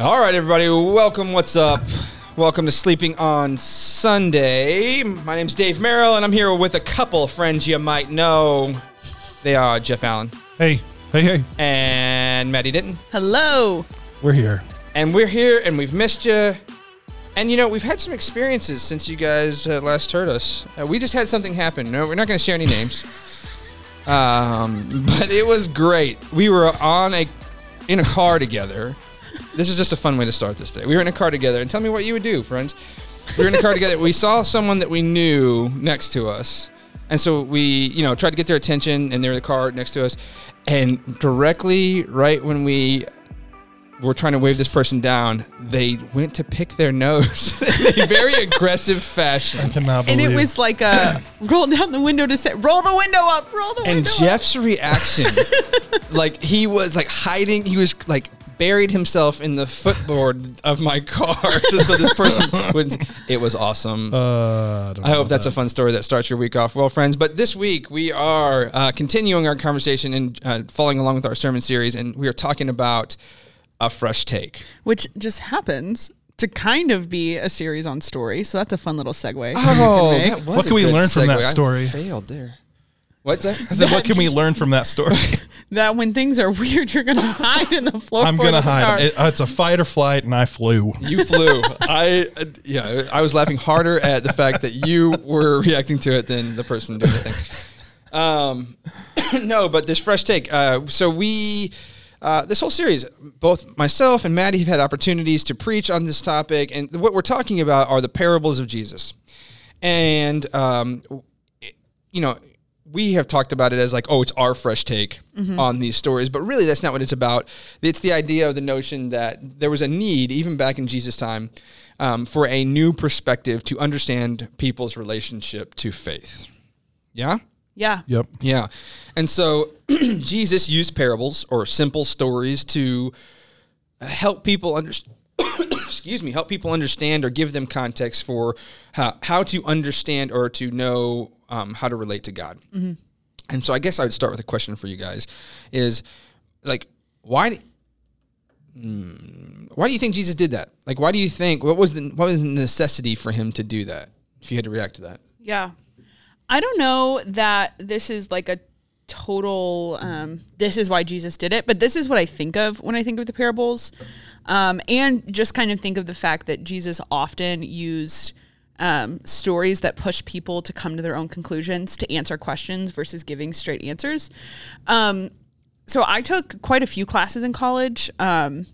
All right, everybody, welcome. What's up? Welcome to Sleeping on Sunday. My name's Dave Merrill, and I'm here with a couple of friends you might know. They are Jeff Allen Hey, hey, hey, and Madi Denton. Hello. we're here. And we're here, and we've missed you. And you know, we've had some experiences since you guys uh, last heard us. Uh, we just had something happen. No, we're not going to share any names. um, but it was great. We were on a in a car together. This is just a fun way to start this day. We were in a car together, and tell me what you would do, friends. We were in a car together. We saw someone that we knew next to us, and so we, you know, tried to get their attention, and they're in the car next to us. And directly, right when we were trying to wave this person down, they went to pick their nose in a very aggressive fashion. I cannot And it was like a roll down the window to say, roll the window up, roll the window And window Jeff's reaction, like he was like hiding, he was like buried himself in the footboard of my car, just so this person would. It was awesome. Uh, I, don't I hope that's a fun story that starts your week off well, friends. But this week we are uh, continuing our conversation and uh, following along with our sermon series, and we are talking about a fresh take. Which just happens to kind of be a series on story. So that's a fun little segue. Oh, Make. that was What a can we good learn from that segue. I story? failed there. What's that? I said, what can we learn from that story? that when things are weird, you're going to hide in the floor. I'm gonna hide. It, uh, it's a fight or flight, and I flew. You flew. I uh, yeah. I was laughing harder at the fact that you were reacting to it than the person doing the thing. Um, no, but this fresh take. Uh, so we. Uh, this whole series, both myself and Madi have had opportunities to preach on this topic, and what we're talking about are the parables of Jesus. And um, you know, we have talked about it as like, oh, it's our fresh take on these stories, but really that's not what it's about. It's the idea of the notion that there was a need, even back in Jesus' time, um, for a new perspective to understand people's relationship to faith. Yeah? Yeah. Yep. Yeah. And so Jesus used parables or simple stories to help people understand. Excuse me, help people understand or give them context for how, how to understand or to know um, how to relate to God. And so I guess I would start with a question for you guys is like, why, mm, why do you think Jesus did that? Like, why do you think, what was the, what was the necessity for him to do that? If you had to react to that. Yeah. I don't know that this is like a total um, this is why Jesus did it, but this is what I think of when I think of the parables. Um, and just kind of think of the fact that Jesus often used um, stories that push people to come to their own conclusions to answer questions versus giving straight answers. Um, so I took quite a few classes in college. Um,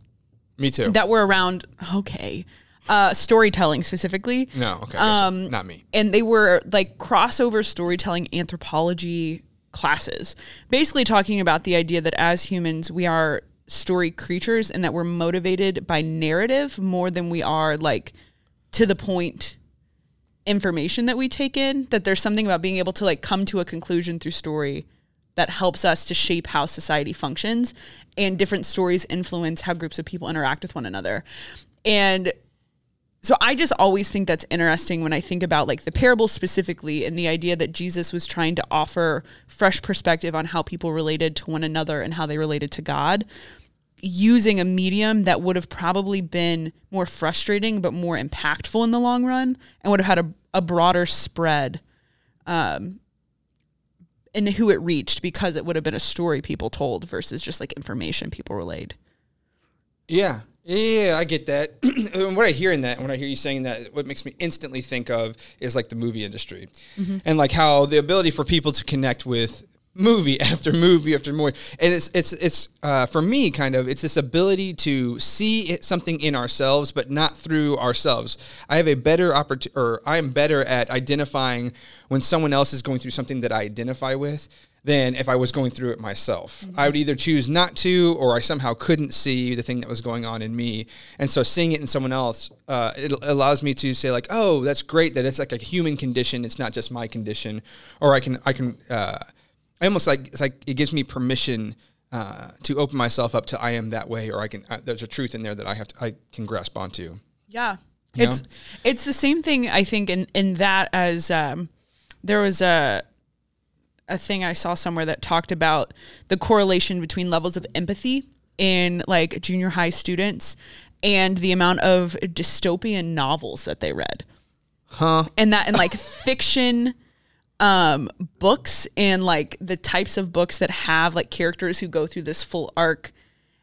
Me too. that were around okay uh storytelling specifically no, okay. Um, not me. and they were like crossover storytelling anthropology classes. Basically talking about the idea that as humans we are story creatures and that we're motivated by narrative more than we are like to the point information that we take in that there's something about being able to like come to a conclusion through story that helps us to shape how society functions and different stories influence how groups of people interact with one another. And so I just always think that's interesting when I think about like the parable specifically and the idea that Jesus was trying to offer fresh perspective on how people related to one another and how they related to God using a medium that would have probably been more frustrating but more impactful in the long run and would have had a, a broader spread um in who it reached because it would have been a story people told versus just like information people relayed. Yeah. Yeah, I get that. and what I hear in that, when I hear you saying that, what makes me instantly think of is like the movie industry, and like how the ability for people to connect with movie after movie after movie, and it's it's it's uh, for me kind of it's this ability to see it, something in ourselves, but not through ourselves. I have a better opportunity, or I am better at identifying when someone else is going through something that I identify with than if I was going through it myself. I would either choose not to, or I somehow couldn't see the thing that was going on in me. And so seeing it in someone else, uh, it allows me to say like, oh, that's great that it's like a human condition. It's not just my condition. Or I can, I can, uh, I almost like, it's like it gives me permission uh, to open myself up to I am that way, or I can, uh, there's a truth in there that I have to, I can grasp onto. Yeah. You It's it's the same thing I think in in that as um there was a a thing I saw somewhere that talked about the correlation between levels of empathy in like junior high students and the amount of dystopian novels that they read. Huh? And that and like fiction um books and like the types of books that have like characters who go through this full arc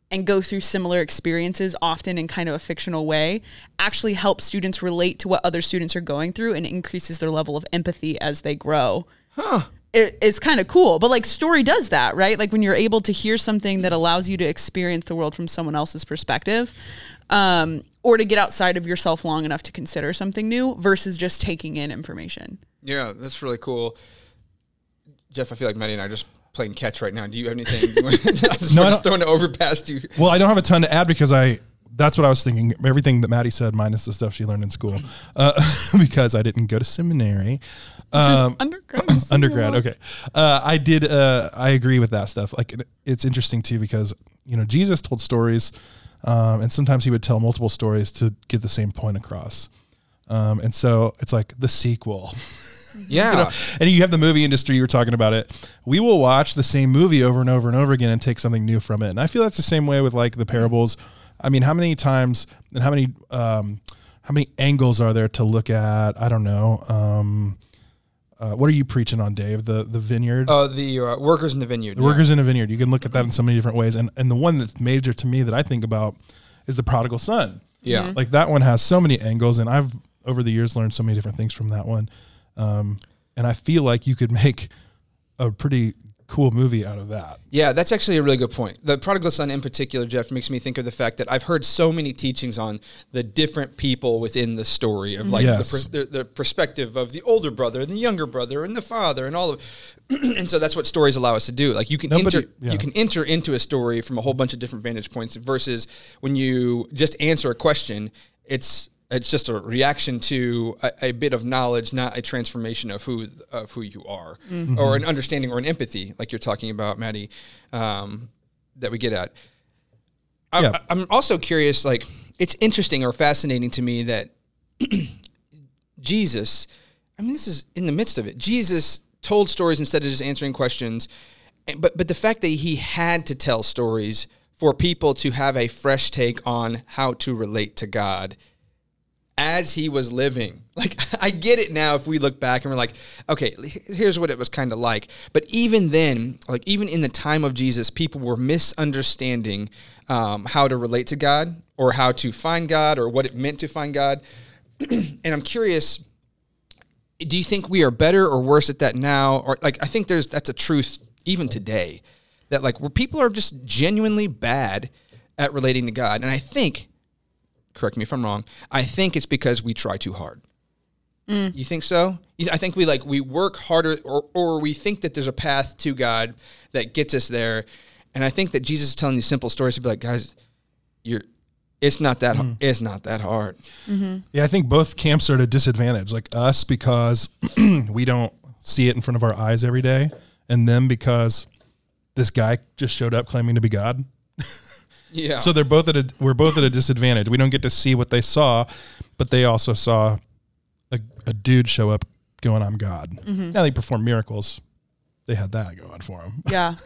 and go through similar experiences often in kind of a fictional way actually help students relate to what other students are going through and increases their level of empathy as they grow. Huh. It, it's kind of cool, but like story does that, right? Like when you're able to hear something that allows you to experience the world from someone else's perspective, um, or to get outside of yourself long enough to consider something new versus just taking in information. Yeah, that's really cool. Jeff, I feel like Madi and I are just playing catch right now. Do you have anything? You want to, just, No, we're I just throwing it over past you. Well, I don't have a ton to add because I. That's what I was thinking. Everything that Madi said, minus the stuff she learned in school, uh, because I didn't go to seminary. Um, undergrad. undergrad. Okay, uh, I did. Uh, I agree with that stuff. Like, it, it's interesting too because you know Jesus told stories, um, and sometimes he would tell multiple stories to get the same point across. Um, and so it's like the sequel. Yeah. and you have the movie industry. You were talking about it. We will watch the same movie over and over and over again and take something new from it. And I feel that's the same way with like the parables. I mean, how many times and how many um, how many angles are there to look at? I don't know. Um, uh, what are you preaching on, Dave? The the vineyard. Oh, the uh, workers in the vineyard. The workers in a vineyard. You can look at that in so many different ways. And and the one that's major to me that I think about is the prodigal son. Yeah. Yeah. Like that one has so many angles, and I've over the years learned so many different things from that one. Um, and I feel like you could make a pretty cool movie out of that. Yeah, that's actually a really good point. The prodigal son in particular, Jeff, makes me think of the fact that I've heard so many teachings on the different people within the story of like Yes. the, the, the perspective of the older brother and the younger brother and the father and all of and so that's what stories allow us to do. Like you can Nobody- enter yeah. you can enter into a story from a whole bunch of different vantage points versus when you just answer a question, it's it's just a reaction to a, a bit of knowledge, not a transformation of who of who you are, or an understanding or an empathy, like you're talking about, Madi, um, that we get at. I, Yeah. I'm also curious. Like, it's interesting or fascinating to me that Jesus. I mean, this is in the midst of it. Jesus told stories instead of just answering questions, but but the fact that he had to tell stories for people to have a fresh take on how to relate to God as he was living. Like I get it now if we look back and we're like, okay, here's what it was kind of like. But even then, like even in the time of Jesus, people were misunderstanding um, how to relate to God or how to find God or what it meant to find God. and I'm curious, do you think we are better or worse at that now? Or like I think there's that's a truth even today that like where people are just genuinely bad at relating to God. And I think correct me if I'm wrong. I think it's because we try too hard. You think so? I think we like we work harder, or or we think that there's a path to God that gets us there. And I think that Jesus is telling these simple stories to be like, guys, you're. It's not that. Mm-hmm. It's not that hard. Yeah, I think both camps are at a disadvantage. Like us because we don't see it in front of our eyes every day, and them because this guy just showed up claiming to be God. Yeah. So they're both at a we're both at a disadvantage. We don't get to see what they saw, but they also saw a, a dude show up going, "I'm God." Mm-hmm. Now they perform miracles. They had that going for them. Yeah.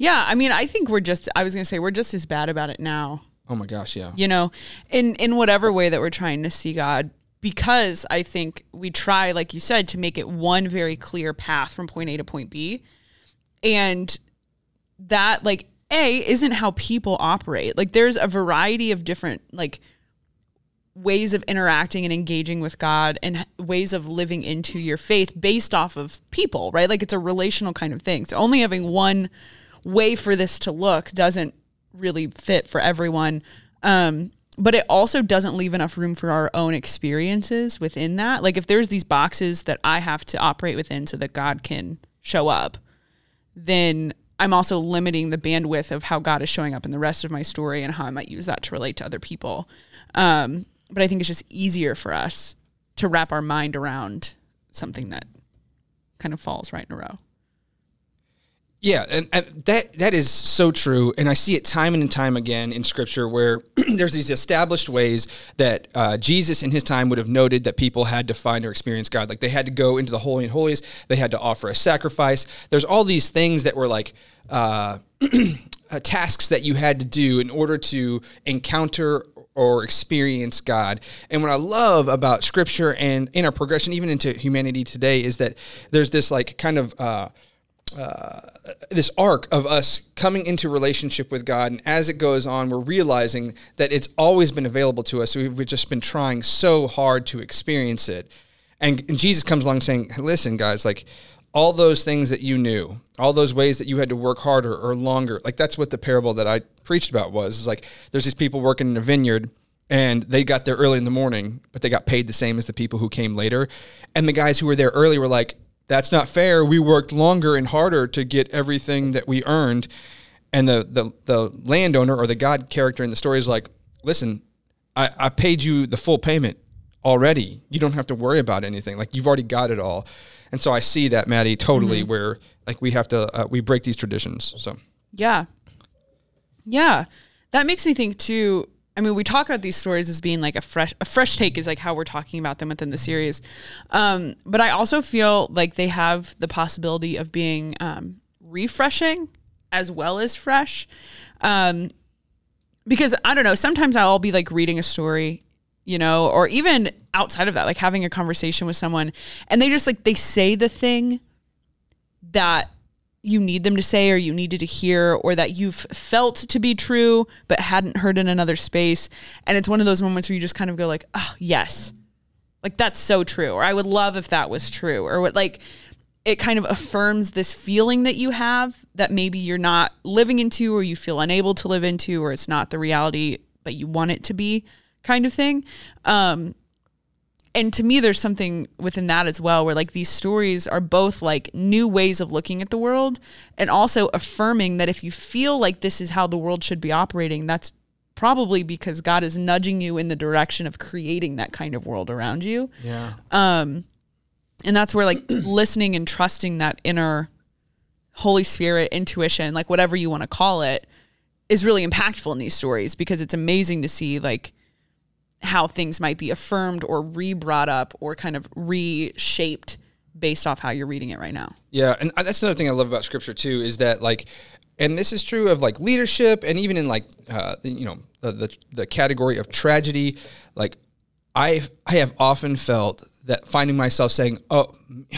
Yeah, I mean, I think we're just I was going to say we're just as bad about it now. oh my gosh. Yeah. You know, in in whatever way that we're trying to see God because I think we try like you said to make it one very clear path from point A to point B. And that like A isn't how people operate. Like there's a variety of different like ways of interacting and engaging with God and ways of living into your faith based off of people, right? Like it's a relational kind of thing. So only having one way for this to look doesn't really fit for everyone. Um, but it also doesn't leave enough room for our own experiences within that. Like if there's these boxes that I have to operate within so that God can show up, then I'm also limiting the bandwidth of how God is showing up in the rest of my story and how I might use that to relate to other people. Um, but I think it's just easier for us to wrap our mind around something that kind of falls right in a row. Yeah, and, and that that is so true, and I see it time and time again in Scripture where there's these established ways that uh, Jesus in his time would have noted that people had to find or experience God. Like they had to go into the holy and holiest, they had to offer a sacrifice. There's all these things that were like uh, uh, tasks that you had to do in order to encounter or experience God. And what I love about scripture and in our progression, even into humanity today, is that there's this like kind of uh, uh, this arc of us coming into relationship with God, and as it goes on, we're realizing that it's always been available to us. We've just been trying so hard to experience it, and, and Jesus comes along saying, "Listen, guys, like all those things that you knew, all those ways that you had to work harder or longer, like that's what the parable that I preached about was. Is like there's these people working in a vineyard." And they got there early in the morning, but they got paid the same as the people who came later. And the guys who were there early were like, that's not fair. We worked longer and harder to get everything that we earned. And the the, the landowner or the God character in the story is like, listen, I, I paid you the full payment already. You don't have to worry about anything. Like you've already got it all. And so I see that, Madi, totally mm-hmm. where like we have to uh, we break these traditions. So yeah, yeah, that makes me think too I mean, we talk about these stories as being like a fresh a fresh take is like how we're talking about them within the series. Um, but I also feel like they have the possibility of being um, refreshing as well as fresh. Um, because I don't know, sometimes I'll be like reading a story, you know, or even outside of that, like having a conversation with someone and they just like they say the thing that you need them to say or you needed to hear or that you've felt to be true but hadn't heard in another space. And it's one of those moments where you just kind of go like oh yes. Like that's so true. Or i would love if that was true. Or what like it kind of affirms this feeling that you have that maybe you're not living into or you feel unable to live into or it's not the reality that you want it to be kind of thing. Um and to me there's something within that as well where like these stories are both like new ways of looking at the world and also affirming that if you feel like this is how the world should be operating that's probably because God is nudging you in the direction of creating that kind of world around you. Yeah. Um and that's where like listening and trusting that inner Holy Spirit intuition, like whatever you want to call it, is really impactful in these stories because it's amazing to see like how things might be affirmed or re-brought up or kind of reshaped based off how you're reading it right now. Yeah, and that's another thing I love about scripture too is that like and this is true of like leadership and even in like uh, you know the, the, the category of tragedy like I I have often felt that finding myself saying oh,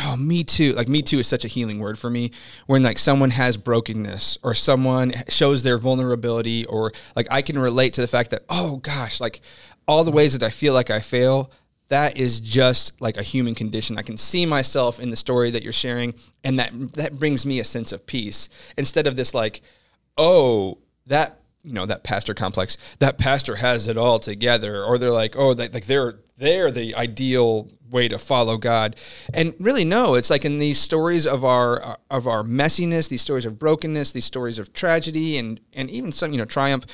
oh me too like me too is such a healing word for me when like someone has brokenness or someone shows their vulnerability or like I can relate to the fact that oh gosh like all the ways that I feel like I fail, that is just like a human condition. I can see myself in the story that you're sharing, and that that brings me a sense of peace instead of this like, oh, that you know that pastor complex. That pastor has it all together, or they're like, oh, they, like they're they're the ideal way to follow God. And really, no, it's like in these stories of our of our messiness, these stories of brokenness, these stories of tragedy, and and even some you know triumph.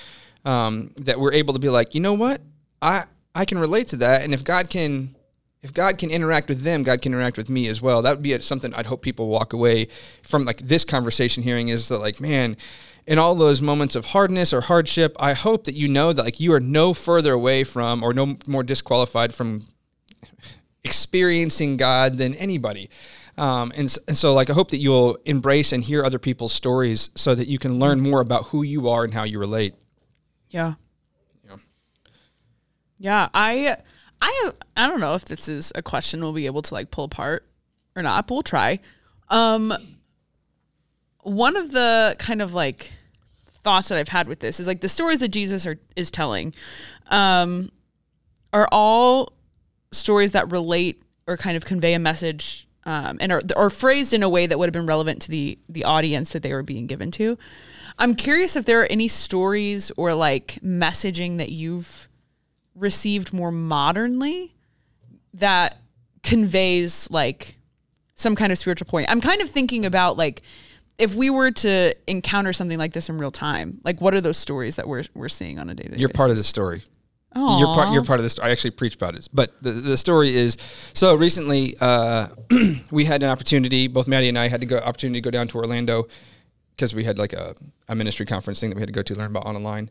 Um, that we're able to be like, you know what? I I can relate to that, and if God can if God can interact with them, God can interact with me as well. That would be something I'd hope people walk away from like this conversation hearing is that like, man, in all those moments of hardness or hardship, I hope that you know that like you are no further away from or no more disqualified from experiencing God than anybody. Um, and, and so like I hope that you'll embrace and hear other people's stories so that you can learn more about who you are and how you relate. Yeah. Yeah, I I I don't know if this is a question we'll be able to like pull apart or not, but we'll try. Um one of the kind of like thoughts that I've had with this is like the stories that Jesus are, is telling um are all stories that relate or kind of convey a message um, and are, are phrased in a way that would have been relevant to the the audience that they were being given to. I'm curious if there are any stories or like messaging that you've received more modernly that conveys like some kind of spiritual point. I'm kind of thinking about like if we were to encounter something like this in real time, like what are those stories that we're we're seeing on a day to day? You're part of the story. Aww. You're part. You're part of this. I actually preach about it, but the, the story is so recently. Uh, we had an opportunity. Both Madi and I had to go opportunity to go down to Orlando because we had like a, a ministry conference thing that we had to go to learn about online.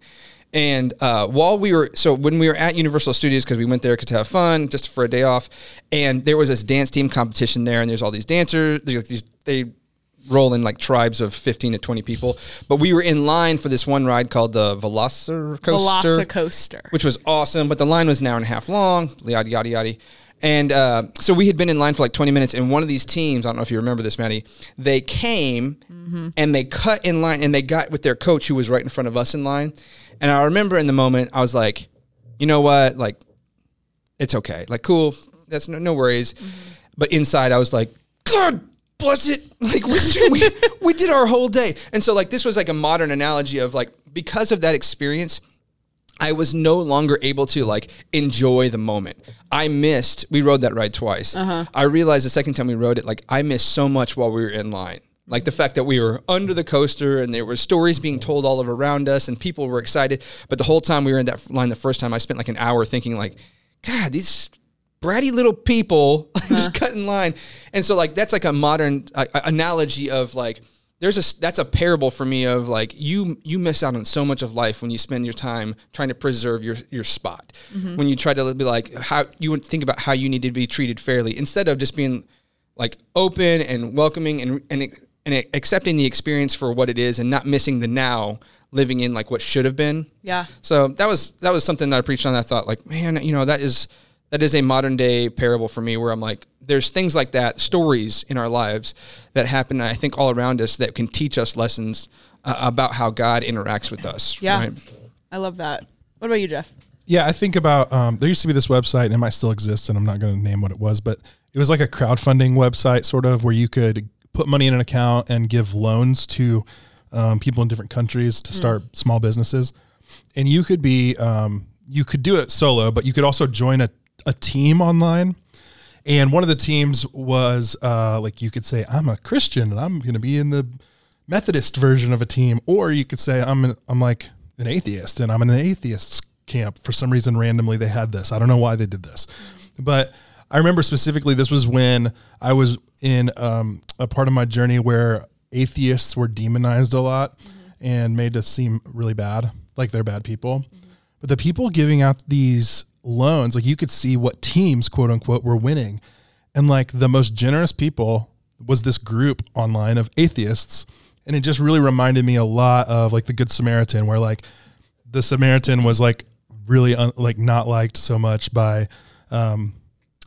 And uh, while we were, so when we were at Universal Studios, because we went there to have fun, just for a day off, and there was this dance team competition there, and there's all these dancers, like these, they roll in like tribes of 15 to 20 people. But we were in line for this one ride called the Velocicoaster, Velocicoaster. which was awesome. But the line was an hour and a half long, yada, yada, yada. And uh, so we had been in line for like 20 minutes, and one of these teams, I don't know if you remember this, Madi, they came and they cut in line and they got with their coach who was right in front of us in line. And I remember in the moment, I was like, you know what? Like, it's okay. Like, cool. That's no, no worries. Mm-hmm. But inside, I was like, God bless it. Like, we, we, we did our whole day. And so, like, this was like a modern analogy of like, because of that experience, I was no longer able to like enjoy the moment. I missed. We rode that ride twice. Uh-huh. I realized the second time we rode it, like I missed so much while we were in line. Like the fact that we were under the coaster and there were stories being told all around us and people were excited. But the whole time we were in that line the first time, I spent like an hour thinking like, God, these bratty little people just cut in line. And so like that's like a modern uh, analogy of like there's a that's a parable for me of like you you miss out on so much of life when you spend your time trying to preserve your your spot. When you try to be like how you would think about how you need to be treated fairly instead of just being like open and welcoming and and and accepting the experience for what it is and not missing the now living in like what should have been. Yeah. So that was that was something that I preached on. That I thought like, man, you know, that is that is a modern day parable for me, where I'm like, there's things like that, stories in our lives that happen, I think, all around us that can teach us lessons uh, about how God interacts with us. Yeah. right? I love that. What about you, Jeff? Yeah, I think about um, there used to be this website, and it might still exist, and I'm not going to name what it was, but it was like a crowdfunding website, sort of, where you could put money in an account and give loans to um, people in different countries to start small businesses, and you could be um, you could do it solo, but you could also join a, a team online. And one of the teams was uh, like you could say, I'm a Christian and I'm going to be in the Methodist version of a team, or you could say I'm an, I'm like an atheist and I'm in an atheists camp. For some reason, randomly they had this. I don't know why they did this, but I remember specifically this was when I was in um, a part of my journey where atheists were demonized a lot and made to seem really bad, like they're bad people. But the people giving out these loans, like you could see what teams, quote unquote, were winning. And like the most generous people was this group online of atheists. And it just really reminded me a lot of like the Good Samaritan, where like the Samaritan was like really un- like not liked so much by, um,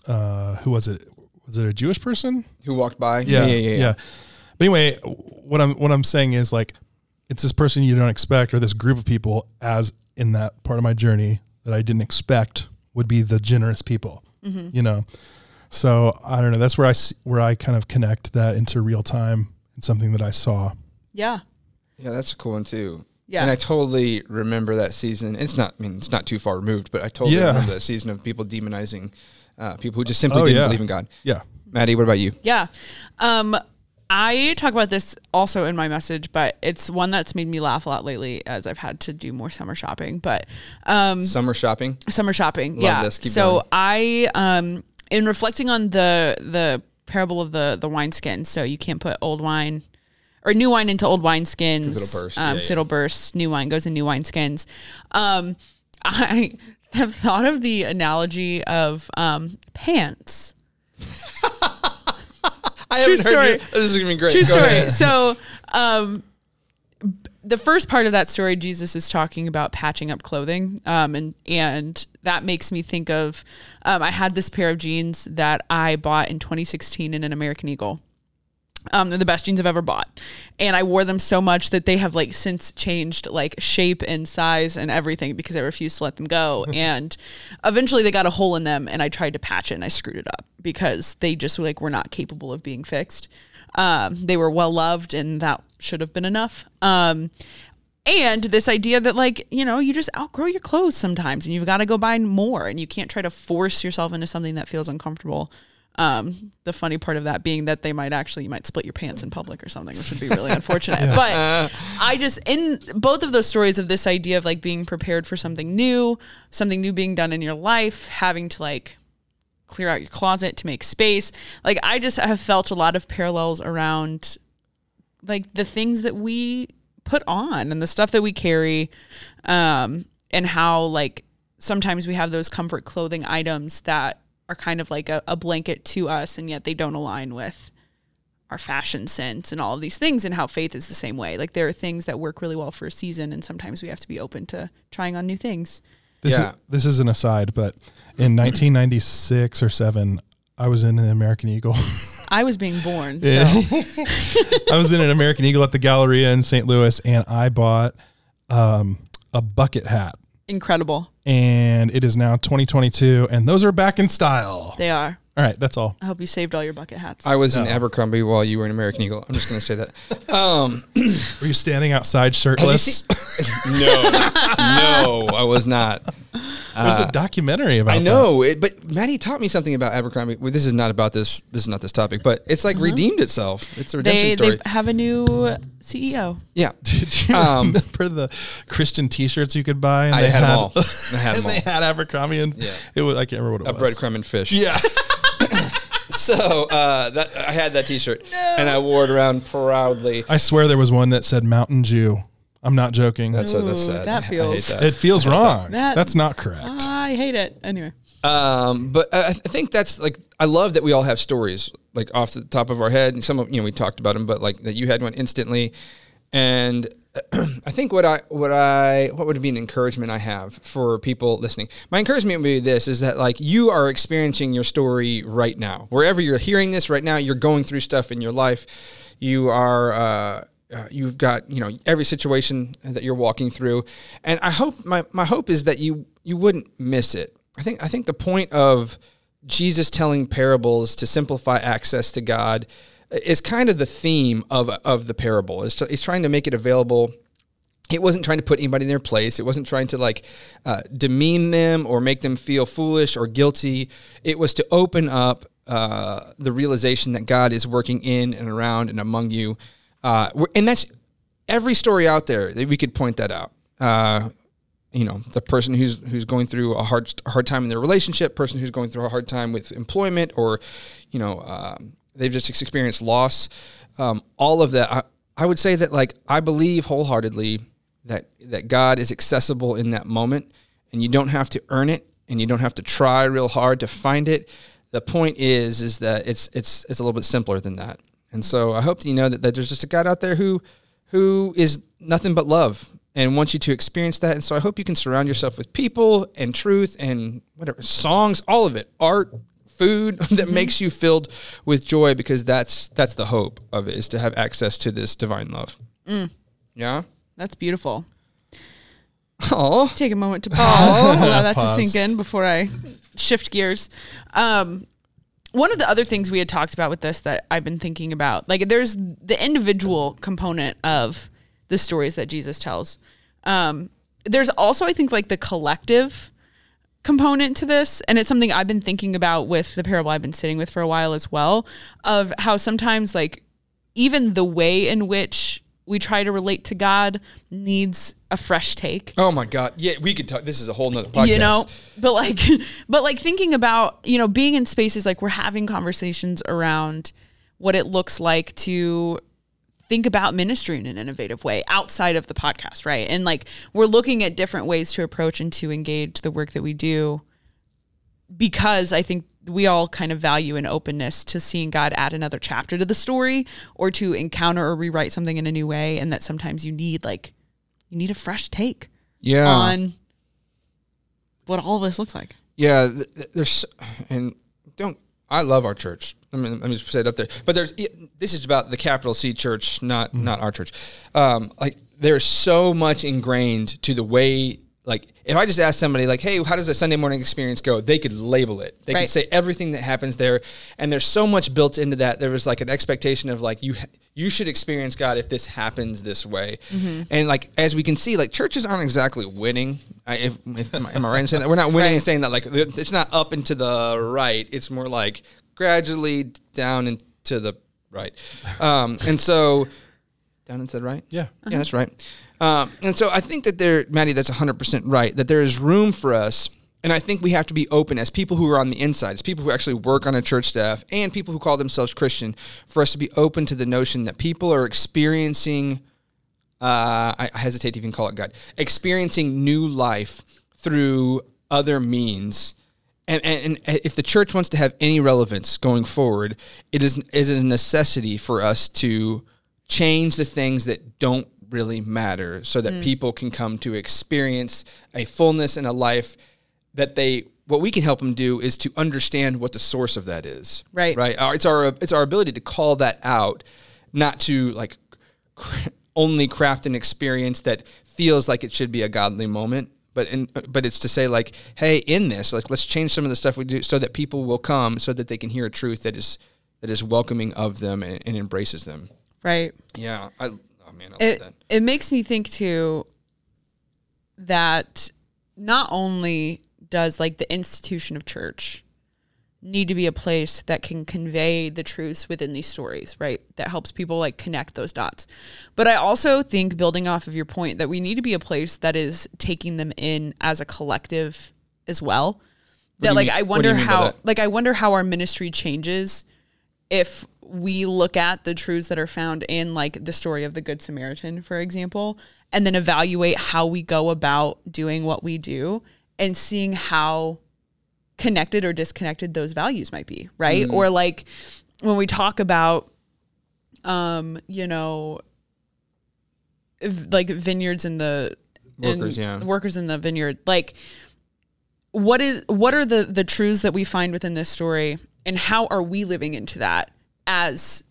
uh, who was it? Was it a Jewish person? Who walked by? yeah, yeah, yeah. But anyway, what I'm what I'm saying is like it's this person you don't expect or this group of people as in that part of my journey that I didn't expect would be the generous people. You know. So, I don't know, that's where I where I kind of connect that into real time and something that I saw. Yeah. Yeah, that's a cool one too. Yeah. And I totally remember that season. It's not, I mean, it's not too far removed, but I totally Yeah. remember that season of people demonizing uh, people who just simply Oh, didn't yeah. believe in God. Yeah. Madi, what about you? Yeah. Um, I talk about this also in my message, but it's one that's made me laugh a lot lately as I've had to do more summer shopping. But um, Summer shopping. summer shopping. Love yeah. this. Keep so going. I um in reflecting on the the parable of the the wineskin, so you can't put old wine or new wine into old wineskins. 'Cause it'll burst. Um, Yeah, yeah. it'll burst. New wine goes in new wineskins. Um, I have thought of the analogy of um pants. I True story. heard you. This is gonna be great. True Go story. ahead. So, um, the first part of that story, Jesus is talking about patching up clothing, um, and and that makes me think of. Um, I had this pair of jeans that I bought in 2016 in an American Eagle. Um, they're the best jeans I've ever bought, and I wore them so much that they have like since changed like shape and size and everything because I refused to let them go. and eventually, they got a hole in them, and I tried to patch it, and I screwed it up because they just like were not capable of being fixed. Um, they were well loved, and that should have been enough. Um, and this idea that like you know you just outgrow your clothes sometimes and you've got to go buy more and you can't try to force yourself into something that feels uncomfortable um, the funny part of that being that they might actually you might split your pants in public or something which would be really unfortunate. But i just in both of those stories of this idea of like being prepared for something new something new being done in your life having to like clear out your closet to make space like i just have felt a lot of parallels around like the things that we put on and the stuff that we carry um and how like sometimes we have those comfort clothing items that are kind of like a, a blanket to us and yet they don't align with our fashion sense and all of these things and how faith is the same way. Like there are things that work really well for a season and sometimes we have to be open to trying on new things. This Yeah. is, this is an aside, but in 1996 or seven, I was in an American Eagle. I was being born. Yeah. So I was in an American Eagle at the Galleria in St. Louis, and I bought um, a bucket hat. incredible. And it is now 2022, and those are back in style. They are. All right, that's all. I hope you saved all your bucket hats. I was in Abercrombie while you were in American Eagle. I'm just going to say that. Um, Were you standing outside shirtless? no, no, I was not. There's a documentary about. I know, it, but Madi taught me something about Abercrombie. Well, this is not about this. This is not this topic, but it's like redeemed itself. It's a redemption they story. they have a new CEO. yeah, That. Did you Um, remember the Christian T-shirts you could buy? And I had 'em all. I had 'em and they had Abercrombie, and Yeah. it was. I can't remember what a it was. breadcrumb and fish. Yeah. So uh, that I had that T-shirt and I wore it around proudly. I swear there was one that said Mountain Jew. I'm not joking. That's that's Ooh, sad. that I hate feels- that. it feels wrong. That- That's not correct. I hate it. Anyway. Um, but I, I think that's like I love that we all have stories like off the top of our head, and some of you know we talked about them, but like that you had one instantly, and I think what I what I what would be an encouragement I have for people listening. My encouragement would be this: is that like you are experiencing your story right now, wherever you're hearing this right now, you're going through stuff in your life, you are. Uh, uh, you've got you know every situation that you're walking through, and I hope my, my hope is that you you wouldn't miss it. I think I think the point of Jesus telling parables to simplify access to God is kind of the theme of of the parable. He's trying to make it available it wasn't trying to put anybody in their place. It wasn't trying to like uh, demean them or make them feel foolish or guilty. It was to open up uh, the realization that God is working in and around and among you. Uh, and that's every story out there that we could point that out. Uh, you know, the person who's who's going through a hard hard time in their relationship, person who's going through a hard time with employment, or you know, um, they've just experienced loss. Um, all of that, I, I would say that like I believe wholeheartedly that that God is accessible in that moment, and you don't have to earn it, and you don't have to try real hard to find it. The point is, is that it's it's it's a little bit simpler than that. And so I hope that you know that, that there's just a God out there who who is nothing but love and wants you to experience that. And so I hope you can surround yourself with people and truth and whatever songs, all of it, art, food that makes you filled with joy because that's that's the hope of it is to have access to this divine love. Yeah. That's beautiful. Oh, Take a moment to pause. Allow that to sink in before I shift gears. Um, one of the other things we had talked about with this that I've been thinking about, like there's the individual component of the stories that Jesus tells. Um, there's also, I think, like the collective component to this and it's something i've been thinking about with the parable i've been sitting with for a while as well of how sometimes like even the way in which we try to relate to god needs a fresh take oh my God! Yeah, we could talk. This is a whole nother podcast. you know but like but like thinking about you know being in spaces like we're having conversations around what it looks like to think about ministry in an innovative way outside of the podcast right and like we're looking at different ways to approach and to engage the work that we do because i think we all kind of value an openness to seeing god add another chapter to the story or to encounter or rewrite something in a new way and that sometimes you need like you need a fresh take yeah. on what all this looks like Yeah, th- th- there's and don't I love our church. I mean, let me just say it up there. But there's this is about the capital C church, not not our church. Um, like there's so much ingrained to the way. Like if I just ask somebody like, "Hey, how does a Sunday morning experience go?" They could label it. They Right. could say everything that happens there, and there's so much built into that. There was like an expectation of like you you should experience God if this happens this way, and like as we can see, like churches aren't exactly winning. I, if, if, am, I, am I right in saying that we're not winning and saying that like it's not up and to the right. It's more like gradually down and to the right, um, and so down and to the right. Yeah. Yeah, that's right. Um, and so I think that there, Madi, that's 100% right, that there is room for us. And I think we have to be open as people who are on the inside, as people who actually work on a church staff, and people who call themselves Christian, for us to be open to the notion that people are experiencing, uh, I hesitate to even call it God, experiencing new life through other means. and, and, and if the church wants to have any relevance going forward, it is is a necessity for us to change the things that don't really matter, so that mm. people can come to experience a fullness and a life that they. What we can help them do is to understand what the source of that is. Right. Right. It's our it's our ability to call that out, not to like only craft an experience that feels like it should be a godly moment but in, but it's to say like hey in this like let's change some of the stuff we do so that people will come so that they can hear a truth that is that is welcoming of them and, and embraces them Right. yeah i man it it makes me think too that not only does like the institution of church need to be a place that can convey the truths within these stories, right? That helps people like connect those dots. But I also think building off of your point that we need to be a place that is taking them in as a collective as well. That like mean- I what do you wonder how like I wonder how our ministry changes if we look at the truths that are found in like the story of the good samaritan for example and then evaluate how we go about doing what we do and seeing how connected or disconnected those values might be right Mm-hmm. or like when we talk about um you know like vineyards in the in- Workers, yeah. workers in the vineyard like what is what are the the truths that we find within this story and how are we living into that as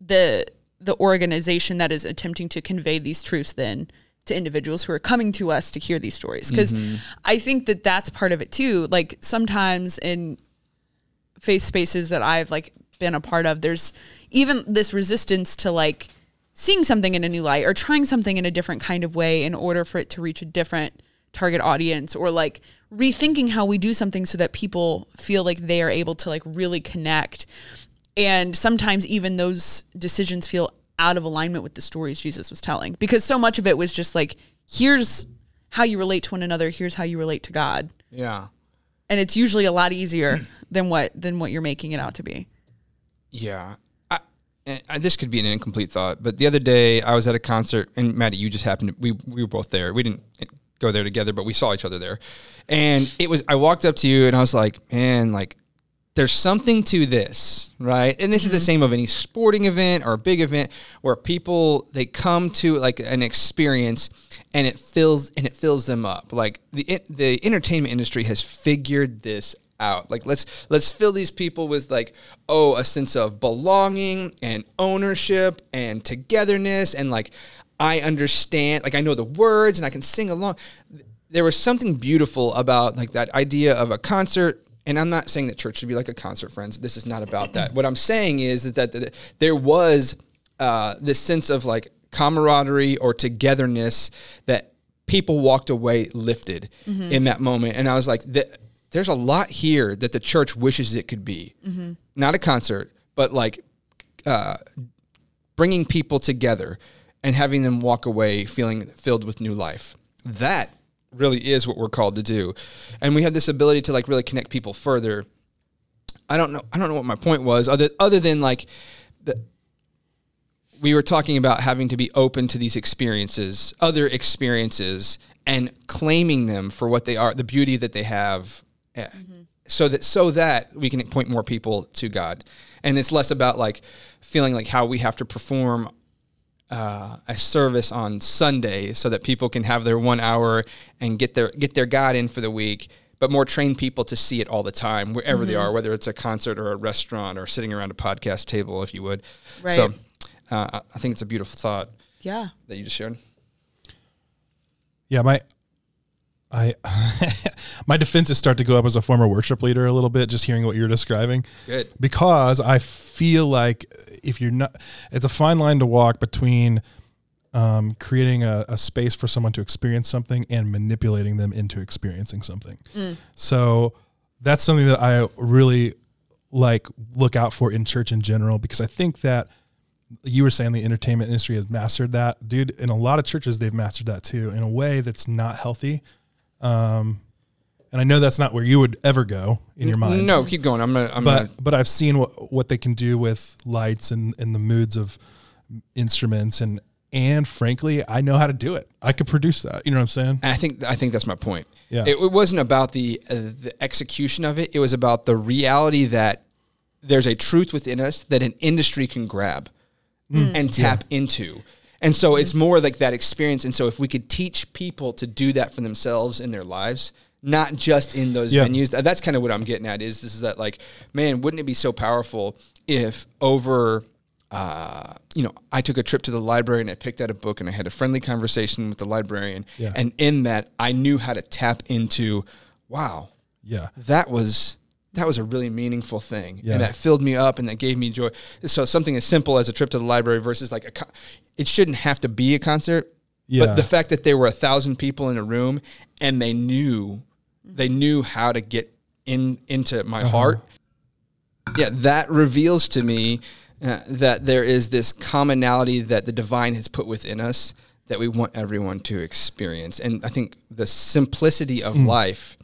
the the organization that is attempting to convey these truths then to individuals who are coming to us to hear these stories? Because mm-hmm. i think that that's part of it too. Like sometimes in faith spaces that i've like been a part of there's even this resistance to like seeing something in a new light or trying something in a different kind of way in order for it to reach a different target audience or like rethinking how we do something so that people feel like they are able to like really connect. And sometimes even those decisions feel out of alignment with the stories Jesus was telling because so much of it was just like here's how you relate to one another. Here's how you relate to God. Yeah. And it's usually a lot easier than what than what you're making it out to be. Yeah. I, this could be an incomplete thought, but the other day I was at a concert, and Madi, you just happened to, we, we were both there. We didn't go there together, but we saw each other there. And it was, I walked up to you and I was like, man, like, there's something to this, right? And this is the mm-hmm. same of any sporting event or a big event where people they come to like an experience and it fills and it fills them up. Like the the entertainment industry has figured this out. Like let's let's fill these people with like oh a sense of belonging and ownership and togetherness and like I understand like I know the words and I can sing along. There was something beautiful about like that idea of a concert and I'm not saying that church should be like a concert, friends. This is not about that. What I'm saying is, is that th- there was uh, this sense of like camaraderie or togetherness that people walked away lifted in that moment. And I was like, there's a lot here that the church wishes it could be. Not a concert, but like uh, bringing people together and having them walk away feeling filled with new life. That really is what we're called to do. And we have this ability to like really connect people further. I don't know I don't know what my point was other other than like the we were talking about having to be open to these experiences, other experiences and claiming them for what they are, the beauty that they have. eh, So that so that we can point more people to God. And it's less about like feeling like how we have to perform uh, a service on Sunday so that people can have their one hour and get their get their God in for the week, but more train people to see it all the time wherever they are, whether it's a concert or a restaurant or sitting around a podcast table, if you would. So uh, I- I think it's a beautiful thought yeah that you just shared. Yeah, my I my defenses start to go up as a former worship leader a little bit, just hearing what you're describing. Good. Because I feel like if you're not, it's a fine line to walk between um, creating a, a space for someone to experience something and manipulating them into experiencing something. So that's something that I really like look out for in church in general because I think that you were saying the entertainment industry has mastered that, dude. In a lot of churches, they've mastered that too in a way that's not healthy. Um, and I know that's not where you would ever go in your mind. No, keep going. I'm gonna. I'm but gonna. but I've seen what what they can do with lights and and the moods of instruments and and frankly, I know how to do it. I could produce that. You know what I'm saying? And I think I think that's my point. Yeah. It, it wasn't about the uh, the execution of it. It was about the reality that there's a truth within us that an industry can grab and tap into. And so it's more like that experience. And so if we could teach people to do that for themselves in their lives, not just in those Yeah. venues, that's kind of what I'm getting at. Is this is that like, man, wouldn't it be so powerful if over uh, you know, I took a trip to the library and I picked out a book and I had a friendly conversation with the librarian. Yeah. And in that, I knew how to tap into, wow, Yeah. that was that was a really meaningful thing, Yeah. and that filled me up and that gave me joy. So something as simple as a trip to the library versus like a, co- it shouldn't have to be a concert. Yeah. But the fact that there were a thousand people in a room and they knew, they knew how to get in into my Uh-huh. heart. Yeah, that reveals to me uh, that there is this commonality that the divine has put within us that we want everyone to experience. And I think the simplicity of Hmm. life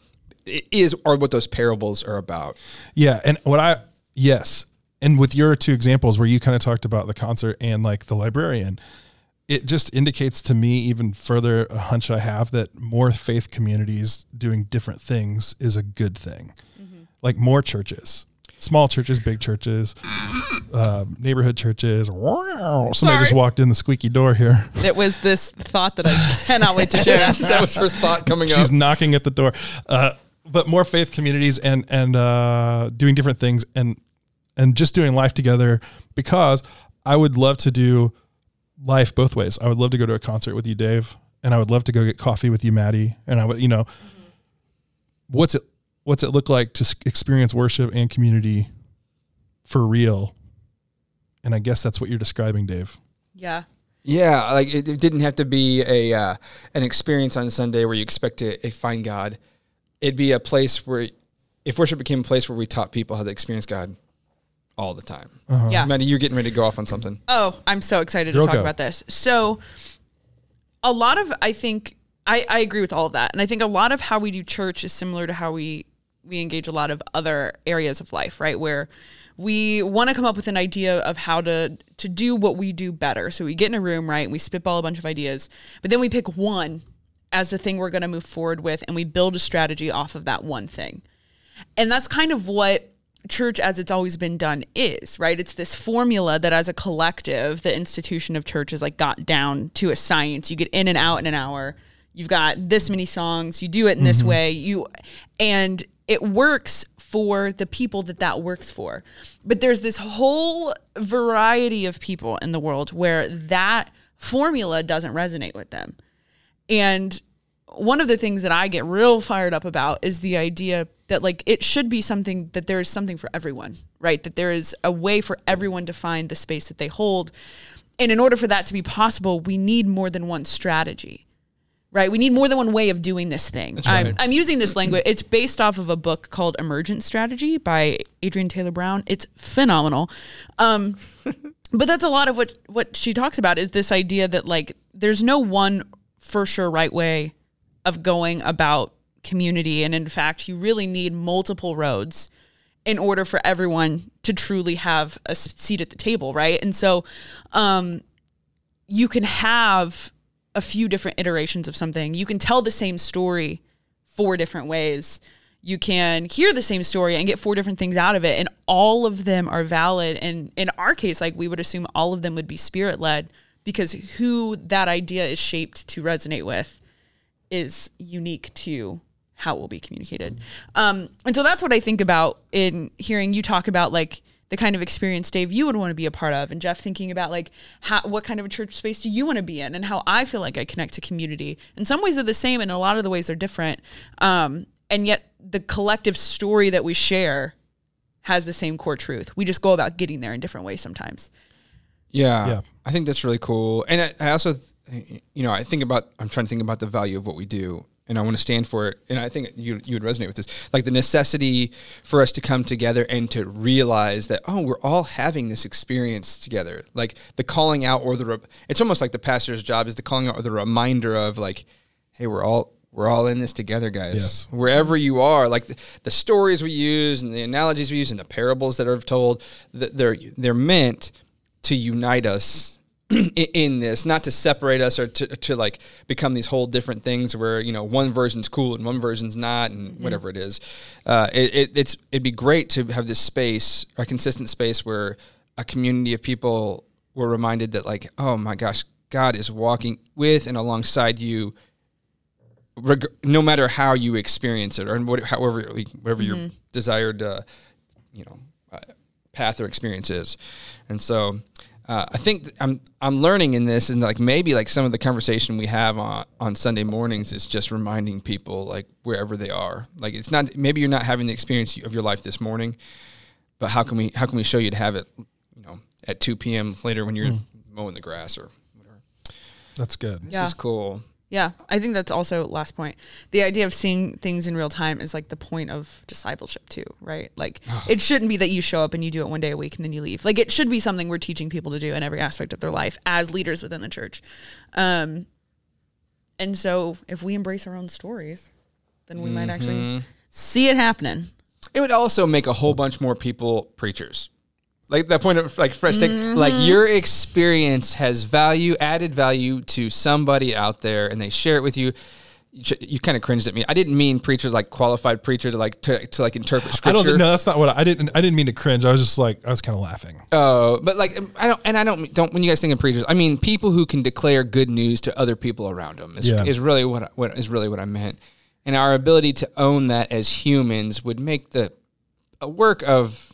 is are what those parables are about. Yeah, and what I yes, and with your two examples where you kind of talked about the concert and like the librarian, it just indicates to me even further a hunch I have that more faith communities doing different things is a good thing. Like more churches, small churches, big churches, uh, neighborhood churches. Wow, somebody just walked in the squeaky door here. It was this thought that I cannot wait to share. that was her thought coming She's up. She's knocking at the door. Uh, but more faith communities and and uh, doing different things and and just doing life together because I would love to do life both ways. I would love to go to a concert with you, Dave, and I would love to go get coffee with you, Madi. And I would, you know, what's it what's it look like to experience worship and community for real? And I guess that's what you're describing, Dave. Yeah. Yeah, like it, it didn't have to be a uh, an experience on Sunday where you expect to uh, find God. It'd be a place where, if worship became a place where we taught people how to experience God all the time. Uh-huh. Yeah. Madi, you're getting ready to go off on something. Oh, I'm so excited Girl, to talk go. about this. So, a lot of I think I, I agree with all of that, and I think a lot of how we do church is similar to how we we engage a lot of other areas of life, right? Where we want to come up with an idea of how to to do what we do better. So we get in a room, right? And we spitball a bunch of ideas, but then we pick one as the thing we're going to move forward with, and we build a strategy off of that one thing. And that's kind of what church as it's always been done is, right? It's this formula that as a collective, the institution of church is like got down to a science. You get in and out in an hour. You've got this many songs. You do it in this mm-hmm. way. You and it works for the people that that works for. But there's this whole variety of people in the world where that formula doesn't resonate with them. And one of the things that I get real fired up about is the idea that like it should be something that there is something for everyone, right? That there is a way for everyone to find the space that they hold. And in order for that to be possible, we need more than one strategy. Right? We need more than one way of doing this thing. I'm. I'm using this language. It's based off of a book called Emergent Strategy by Adrienne Taylor Brown. It's phenomenal. Um, but that's a lot of what what she talks about is this idea that like there's no one for sure right way of going about community. And in fact you really need multiple roads in order for everyone to truly have a seat at the table right? And so um you can have a few different iterations of something. You can tell the same story four different ways. You can hear the same story and get four different things out of it. And all of them are valid. And in our case like we would assume all of them would be spirit led because who that idea is shaped to resonate with is unique to how it will be communicated. Um, and so that's what i think about in hearing you talk about like the kind of experience dave you would want to be a part of and jeff thinking about like how, what kind of a church space do you want to be in and how i feel like i connect to community. In some ways they're the same and a lot of the ways they're different. Um, and yet the collective story that we share has the same core truth. We just go about getting there in different ways sometimes Yeah, Yeah. I think that's really cool. And I, I also, you know, I think about, I'm trying to think about the value of what we do, and I want to stand for it. And I think you you would resonate with this, like the necessity for us to come together and to realize that oh, we're all having this experience together. Like the calling out or the, re- it's almost like the pastor's job is the calling out or the reminder of like, hey, we're all. We're all in this together, guys. Yes. Wherever you are, like the, the stories we use and the analogies we use and the parables that are told, th- they're they're meant to unite us in this, not to separate us or to, to like become these whole different things where you know one version's cool and one version's not, and whatever it is. Uh, it, it, it's it'd be great to have this space, a consistent space where a community of people were reminded that like, oh my gosh, God is walking with and alongside you reg- no matter how you experience it or what, however whatever your desired uh, you know uh, path or experience is and so uh, I think I'm I'm learning in this and like maybe like some of the conversation we have on on Sunday mornings is just reminding people like wherever they are like it's not maybe you're not having the experience of your life this morning but how can we how can we show you to have it you know at 2 p.m. later when you're mowing the grass or whatever That's good. this Yeah. is cool Yeah, I think that's also last point. The idea of seeing things in real time is like the point of discipleship too, right? Like it shouldn't be that you show up and you do it one day a week and then you leave. Like it should be something we're teaching people to do in every aspect of their life as leaders within the church. Um, and so if we embrace our own stories, then we might actually see it happening. it would also make a whole bunch more people preachers. Like that point of like fresh take, like mm-hmm. your experience has value, added value to somebody out there, and they share it with you. You, you kind of cringed at me. I didn't mean preachers like qualified preacher to like to, to like interpret I scripture. don't. No, that's not what I, I didn't. I didn't mean to cringe. I was just like I was kind of laughing. Oh, but like um, I don't, and I don't don't when you guys think of preachers, I mean people who can declare good news to other people around them is, Yeah. is really what I- what is really what I meant, and our ability to own that as humans would make the a work of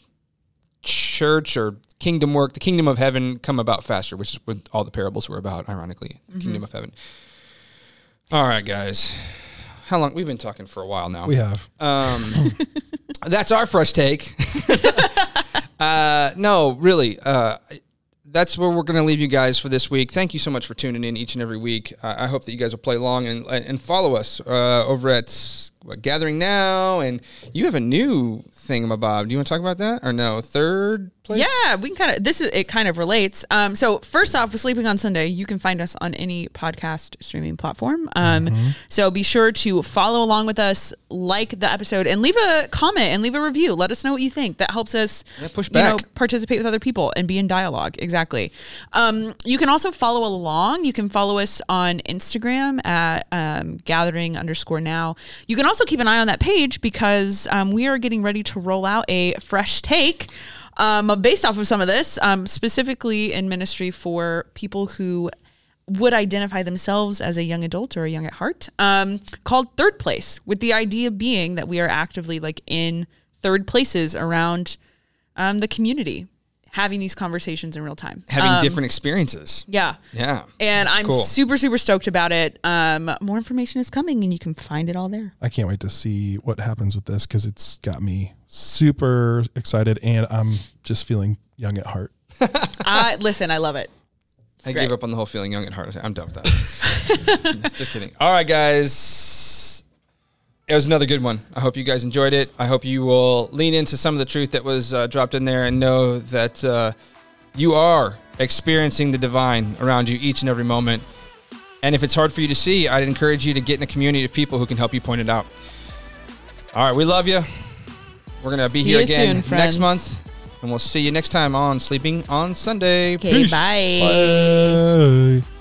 church or kingdom work, the kingdom of heaven, come about faster, which is what all the parables were about. Ironically, the kingdom of heaven. All right, guys, how long we've been talking for a while now? We have. Um, that's our fresh take. uh, no, really. Uh, that's where we're going to leave you guys for this week. Thank you so much for tuning in each and every week. Uh, I hope that you guys will play along and and follow us uh, over at what, Gathering Now. And you have a new thingamabob. Do you want to talk about that or no? Third place. Yeah, we can kind of. This is it. Kind of relates. Um, so first off, with sleeping on Sunday, you can find us on any podcast streaming platform. Um, so be sure to follow along with us, like the episode, and leave a comment and leave a review. Let us know what you think. That helps us Yeah, push you know, back. participate with other people and be in dialogue. Exactly. Um, you can also follow along. You can follow us on Instagram at um, gathering underscore now. You can also keep an eye on that page because um, we are getting ready to roll out a fresh take. Um, based off of some of this, um, specifically in ministry for people who would identify themselves as a young adult or a young at heart, um, called Third Place, with the idea being that we are actively like in third places around um, the community, having these conversations in real time. Having Um, different experiences. Yeah. Yeah. And It's I'm cool. super, super stoked about it. Um, more information is coming and you can find it all there. I can't wait to see what happens with this because it's got me super excited and I'm just feeling young at heart. I listen, I love it. I Great. gave up on the whole feeling young at heart. I'm done with that. Just kidding. All right, guys. It was another good one. I hope you guys enjoyed it. I hope you will lean into some of the truth that was uh, dropped in there and know that uh, you are experiencing the divine around you each and every moment. And if it's hard for you to see, I'd encourage you to get in a community of people who can help you point it out. All right, we love you. We're going to be See here again soon, next month. And we'll see you next time on Sleeping on Sunday. Okay, Peace. bye. Bye.